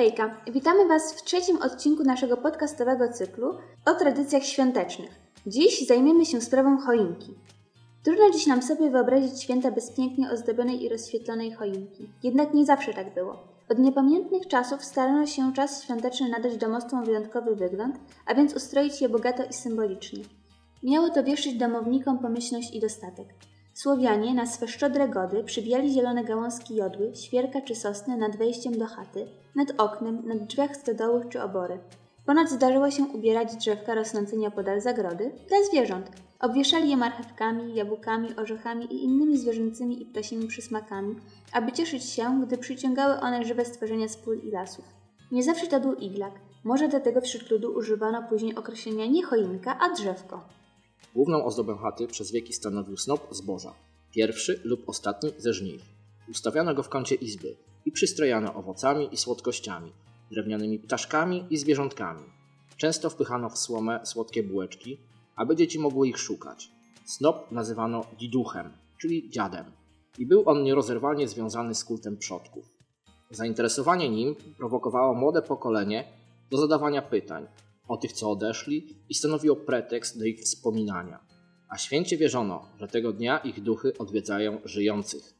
Hejka, witamy Was w trzecim odcinku naszego podcastowego cyklu o tradycjach świątecznych. Dziś zajmiemy się sprawą choinki. Trudno dziś nam sobie wyobrazić święta bez pięknie ozdobionej i rozświetlonej choinki. Jednak nie zawsze tak było. Od niepamiętnych czasów starano się czas świąteczny nadać domostwom wyjątkowy wygląd, a więc ustroić je bogato i symbolicznie. Miało to wieszyć domownikom pomyślność i dostatek. Słowianie na swe szczodre gody przybijali zielone gałązki jodły, świerka czy sosny nad wejściem do chaty, nad oknem, nad drzwiach stodołych czy obory. Ponad zdarzyło się ubierać drzewka rosnące nieopodal zagrody dla zwierząt. Obwieszali je marchewkami, jabłkami, orzechami i innymi zwierzęcymi i ptasimi przysmakami, aby cieszyć się, gdy przyciągały one żywe stworzenia z pól i lasów. Nie zawsze to był iglak. Może dlatego wśród ludu używano później określenia nie choinka, a drzewko. Główną ozdobę chaty przez wieki stanowił snop zboża, pierwszy lub ostatni ze żniw. Ustawiano go w kącie izby i przystrojano owocami i słodkościami, drewnianymi ptaszkami i zwierzątkami. Często wpychano w słomę słodkie bułeczki, aby dzieci mogły ich szukać. Snop nazywano diduchem, czyli dziadem, i był on nierozerwalnie związany z kultem przodków. Zainteresowanie nim prowokowało młode pokolenie do zadawania pytań o tych, co odeszli, i stanowiło pretekst do ich wspominania. A święcie wierzono, że tego dnia ich duchy odwiedzają żyjących.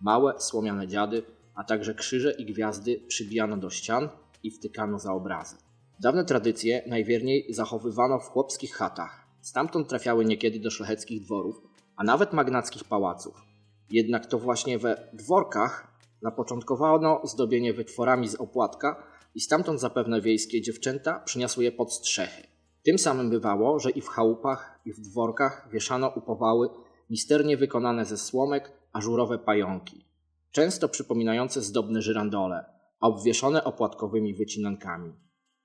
Małe, słomiane dziady, a także krzyże i gwiazdy przybijano do ścian i wtykano za obrazy. Dawne tradycje najwierniej zachowywano w chłopskich chatach. Stamtąd trafiały niekiedy do szlacheckich dworów, a nawet magnackich pałaców. Jednak to właśnie we dworkach zapoczątkowano zdobienie wytworami z opłatka i stamtąd zapewne wiejskie dziewczęta przyniosły je pod strzechy. Tym samym bywało, że i w chałupach, i w dworkach wieszano upowały misternie wykonane ze słomek ażurowe pająki, często przypominające zdobne żyrandole, obwieszone opłatkowymi wycinankami.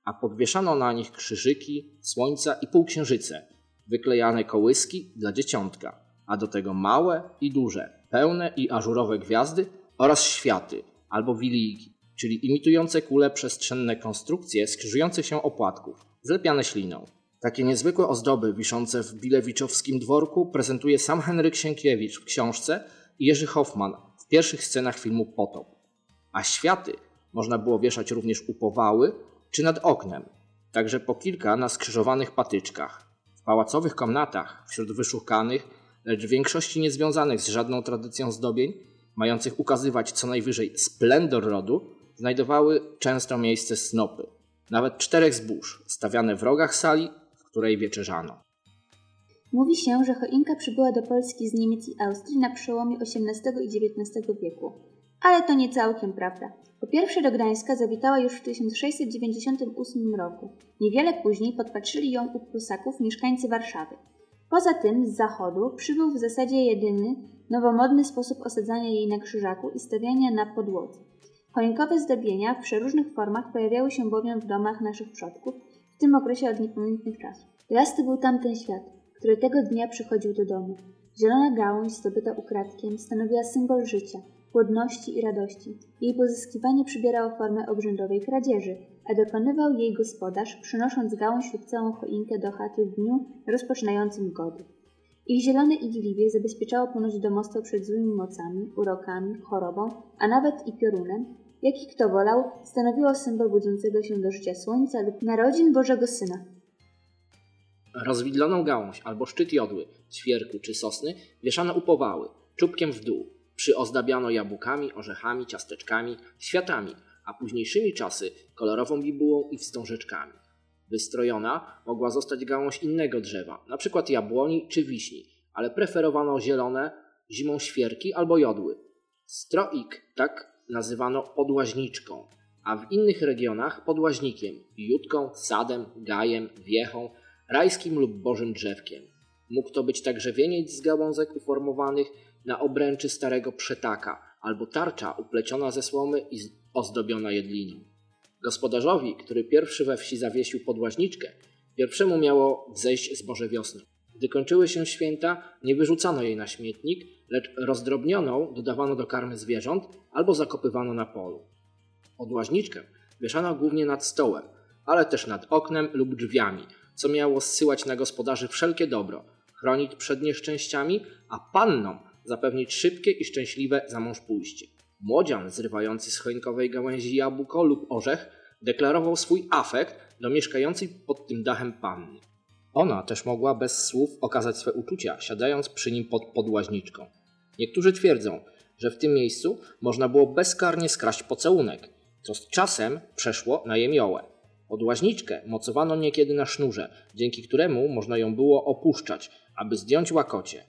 A podwieszano na nich krzyżyki, słońca i półksiężyce, wyklejane kołyski dla dzieciątka, a do tego małe i duże, pełne i ażurowe gwiazdy oraz światy albo wiliki, czyli imitujące kule przestrzenne konstrukcje skrzyżujących się opłatków, zlepiane śliną. Takie niezwykłe ozdoby wiszące w bilewiczowskim dworku prezentuje sam Henryk Sienkiewicz w książce i Jerzy Hoffman w pierwszych scenach filmu Potop. A światy można było wieszać również u powały czy nad oknem, także po kilka na skrzyżowanych patyczkach. W pałacowych komnatach, wśród wyszukanych, lecz w większości niezwiązanych z żadną tradycją zdobień, mających ukazywać co najwyżej splendor rodu, znajdowały często miejsce snopy, nawet czterech zbóż, stawiane w rogach sali, w której wieczerzano. Mówi się, że choinka przybyła do Polski z Niemiec i Austrii na przełomie XVIII i XIX wieku. Ale to nie całkiem prawda. Po pierwsze do Gdańska zawitała już w 1698 roku. Niewiele później podpatrzyli ją u Prusaków mieszkańcy Warszawy. Poza tym z zachodu przybył w zasadzie jedyny, nowomodny sposób osadzania jej na krzyżaku i stawiania na podłodze. Choinkowe zdobienia w przeróżnych formach pojawiały się bowiem w domach naszych przodków w tym okresie od niepamiętnych czasów. To był tamten świat, który tego dnia przychodził do domu. Zielona gałąź zdobyta ukradkiem stanowiła symbol życia, płodności i radości. Jej pozyskiwanie przybierało formę obrzędowej kradzieży, a dokonywał jej gospodarz, przynosząc gałąź lub całą choinkę do chaty w dniu rozpoczynającym gody. Ich zielone igiliwie zabezpieczało ponoć domostwo przed złymi mocami, urokami, chorobą, a nawet i piorunem, jaki kto wolał, stanowiło symbol budzącego się do życia słońca lub narodzin Bożego Syna. Rozwidloną gałąź albo szczyt jodły, ćwierku czy sosny wieszano upowały, czubkiem w dół, przyozdabiano jabłkami, orzechami, ciasteczkami, światami, a późniejszymi czasy kolorową bibułą i wstążeczkami. Wystrojona mogła zostać gałąź innego drzewa, np. jabłoni czy wiśni, ale preferowano zielone, zimą świerki albo jodły. Stroik tak nazywano podłaźniczką, a w innych regionach podłaźnikiem, jutką, sadem, gajem, wiechą, rajskim lub bożym drzewkiem. Mógł to być także wieniec z gałązek uformowanych na obręczy starego przetaka albo tarcza upleciona ze słomy i ozdobiona jedliną. Gospodarzowi, który pierwszy we wsi zawiesił podłaźniczkę, pierwszemu miało wzejść zboże wiosny. Gdy kończyły się święta, nie wyrzucano jej na śmietnik, lecz rozdrobnioną dodawano do karmy zwierząt albo zakopywano na polu. Podłaźniczkę wieszano głównie nad stołem, ale też nad oknem lub drzwiami, co miało zsyłać na gospodarzy wszelkie dobro, chronić przed nieszczęściami, a pannom zapewnić szybkie i szczęśliwe za mąż pójście. Młodzian zrywający z choinkowej gałęzi jabłko lub orzech deklarował swój afekt do mieszkającej pod tym dachem panny. Ona też mogła bez słów okazać swe uczucia, siadając przy nim pod podłaźniczką. Niektórzy twierdzą, że w tym miejscu można było bezkarnie skraść pocałunek, co z czasem przeszło na jemiołę. Podłaźniczkę mocowano niekiedy na sznurze, dzięki któremu można ją było opuszczać, aby zdjąć łakocie.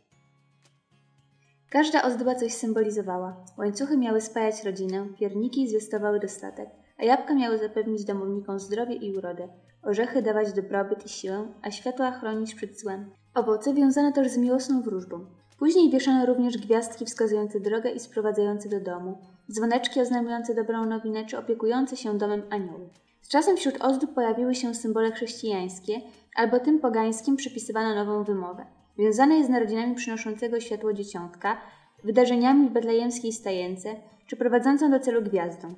Każda ozdoba coś symbolizowała. Łańcuchy miały spajać rodzinę, pierniki zwiastowały dostatek, a jabłka miały zapewnić domownikom zdrowie i urodę, orzechy dawać dobrobyt i siłę, a światła chronić przed złem. Owoce wiązano też z miłosną wróżbą. Później wieszano również gwiazdki wskazujące drogę i sprowadzające do domu, dzwoneczki oznajmujące dobrą nowinę czy opiekujące się domem anioły. Z czasem wśród ozdób pojawiły się symbole chrześcijańskie, albo tym pogańskim przypisywano nową wymowę. Wiązane jest z narodzinami przynoszącego światło dzieciątka, wydarzeniami w betlejemskiej stajence, czy prowadzącą do celu gwiazdą.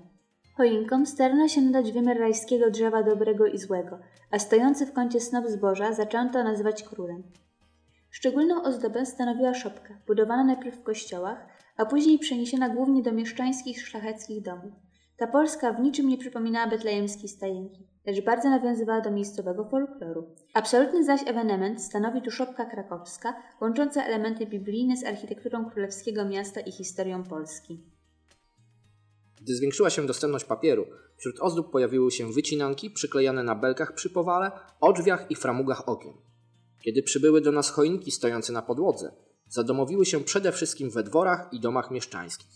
Choinkom starano się nadać wymiar rajskiego drzewa dobrego i złego, a stojący w kącie snop zboża zaczęto nazywać królem. Szczególną ozdobę stanowiła szopka, budowana najpierw w kościołach, a później przeniesiona głównie do mieszczańskich szlacheckich domów. Ta Polska w niczym nie przypominała betlejemskiej stajenki, lecz bardzo nawiązywała do miejscowego folkloru. Absolutny zaś ewenement stanowi tu szopka krakowska, łącząca elementy biblijne z architekturą królewskiego miasta i historią Polski. Gdy zwiększyła się dostępność papieru, wśród ozdób pojawiły się wycinanki przyklejane na belkach przy powale, odrzwiach i framugach okien. Kiedy przybyły do nas choinki stojące na podłodze, zadomowiły się przede wszystkim we dworach i domach mieszczańskich.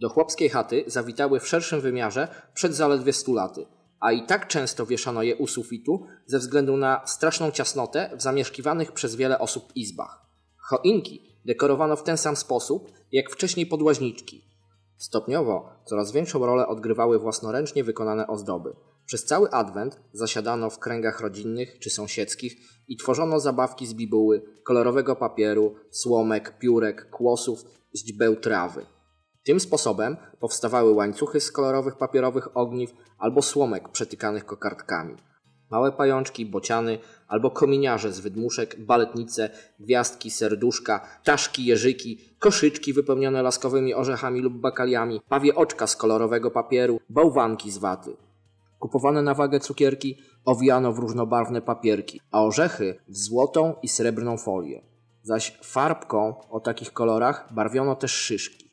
Do chłopskiej chaty zawitały w szerszym wymiarze przed zaledwie stu laty, a i tak często wieszano je u sufitu ze względu na straszną ciasnotę w zamieszkiwanych przez wiele osób izbach. Choinki dekorowano w ten sam sposób, jak wcześniej podłaźniczki. Stopniowo coraz większą rolę odgrywały własnoręcznie wykonane ozdoby. Przez cały adwent zasiadano w kręgach rodzinnych czy sąsiedzkich i tworzono zabawki z bibuły, kolorowego papieru, słomek, piórek, kłosów, źdźbeł trawy. Tym sposobem powstawały łańcuchy z kolorowych papierowych ogniw albo słomek przetykanych kokardkami. Małe pajączki, bociany albo kominiarze z wydmuszek, baletnice, gwiazdki, serduszka, czaszki, jeżyki, koszyczki wypełnione laskowymi orzechami lub bakaliami, pawie oczka z kolorowego papieru, bałwanki z waty. Kupowane na wagę cukierki owijano w różnobarwne papierki, a orzechy w złotą i srebrną folię. Zaś farbką o takich kolorach barwiono też szyszki.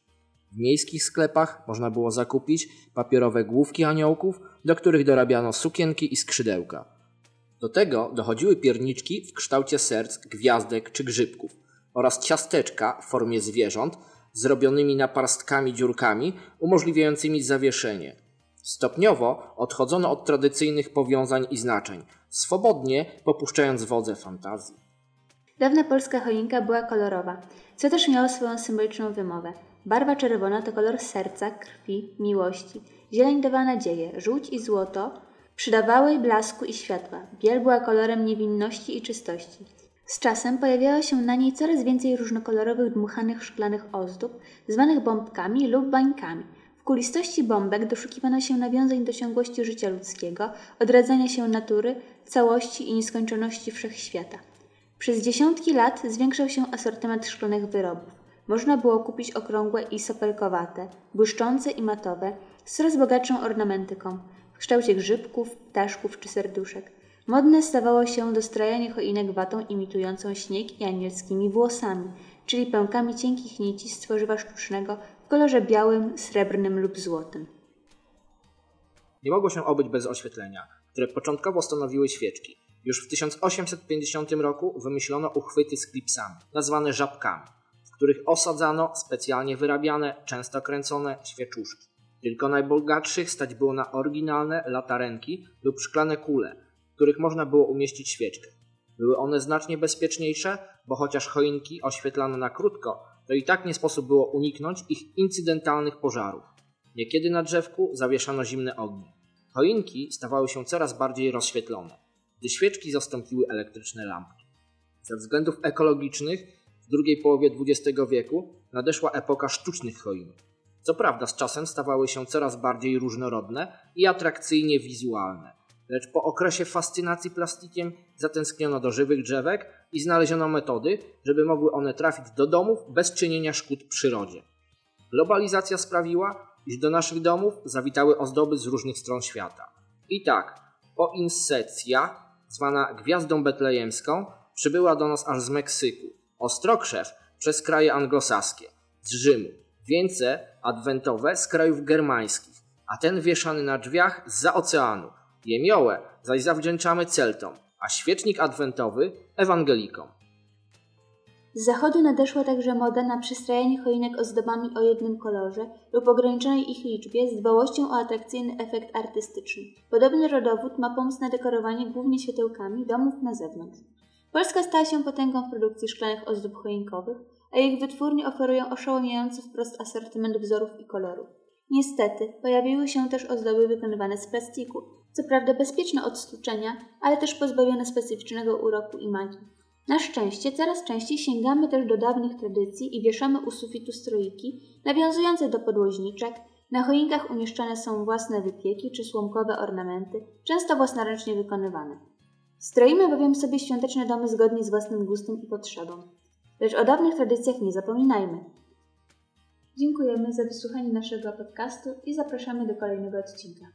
W miejskich sklepach można było zakupić papierowe główki aniołków, do których dorabiano sukienki i skrzydełka. Do tego dochodziły pierniczki w kształcie serc, gwiazdek czy grzybków oraz ciasteczka w formie zwierząt zrobionymi naparstkami dziurkami umożliwiającymi zawieszenie. Stopniowo odchodzono od tradycyjnych powiązań i znaczeń, swobodnie popuszczając wodze fantazji. Dawna polska choinka była kolorowa, co też miało swoją symboliczną wymowę. Barwa czerwona to kolor serca, krwi, miłości. Zieleń dawała nadzieję, żółć i złoto przydawały blasku i światła. Biel była kolorem niewinności i czystości. Z czasem pojawiało się na niej coraz więcej różnokolorowych dmuchanych szklanych ozdób, zwanych bombkami lub bańkami. W kulistości bombek doszukiwano się nawiązań do ciągłości życia ludzkiego, odradzania się natury, całości i nieskończoności wszechświata. Przez dziesiątki lat zwiększał się asortyment szklanych wyrobów. Można było kupić okrągłe i sopelkowate, błyszczące i matowe, z coraz bogatszą ornamentyką, w kształcie grzybków, ptaszków czy serduszek. Modne stawało się dostrajanie choinek watą imitującą śnieg i anielskimi włosami, czyli pękami cienkich nici z tworzywa sztucznego w kolorze białym, srebrnym lub złotym. Nie mogło się obyć bez oświetlenia, które początkowo stanowiły świeczki. Już w 1850 roku wymyślono uchwyty z klipsami, nazwane żabkami których osadzano specjalnie wyrabiane, często kręcone świeczuszki. Tylko najbogatszych stać było na oryginalne latarenki lub szklane kule, w których można było umieścić świeczkę. Były one znacznie bezpieczniejsze, bo chociaż choinki oświetlano na krótko, to i tak nie sposób było uniknąć ich incydentalnych pożarów. Niekiedy na drzewku zawieszano zimne ognie. Choinki stawały się coraz bardziej rozświetlone, gdy świeczki zastąpiły elektryczne lampki. Ze względów ekologicznych drugiej połowie XX wieku nadeszła epoka sztucznych choinek. Co prawda z czasem stawały się coraz bardziej różnorodne i atrakcyjnie wizualne, lecz po okresie fascynacji plastikiem zatęskniono do żywych drzewek i znaleziono metody, żeby mogły one trafić do domów bez czynienia szkód przyrodzie. Globalizacja sprawiła, iż do naszych domów zawitały ozdoby z różnych stron świata. I tak, poinsetcja, zwana Gwiazdą Betlejemską, przybyła do nas aż z Meksyku, Ostrokrzew przez kraje anglosaskie, z Rzymu, wieńce adwentowe z krajów germańskich, a ten wieszany na drzwiach z oceanu. Jemiołę zaś zawdzięczamy Celtom, a świecznik adwentowy ewangelikom. Z zachodu nadeszła także moda na przystrajanie choinek ozdobami o jednym kolorze lub ograniczonej ich liczbie z dbałością o atrakcyjny efekt artystyczny. Podobny rodowód ma pomysł na dekorowanie głównie światełkami domów na zewnątrz. Polska stała się potęgą w produkcji szklanych ozdób choinkowych, a ich wytwórnie oferują oszałamiający wprost asortyment wzorów i kolorów. Niestety, pojawiły się też ozdoby wykonywane z plastiku, co prawda bezpieczne od stłuczenia, ale też pozbawione specyficznego uroku i magii. Na szczęście coraz częściej sięgamy też do dawnych tradycji i wieszamy u sufitu stroiki nawiązujące do podłoźniczek. Na choinkach umieszczane są własne wypieki czy słomkowe ornamenty, często własnoręcznie wykonywane. Stroimy bowiem sobie świąteczne domy zgodnie z własnym gustem i potrzebą. Lecz o dawnych tradycjach nie zapominajmy. Dziękujemy za wysłuchanie naszego podcastu i zapraszamy do kolejnego odcinka.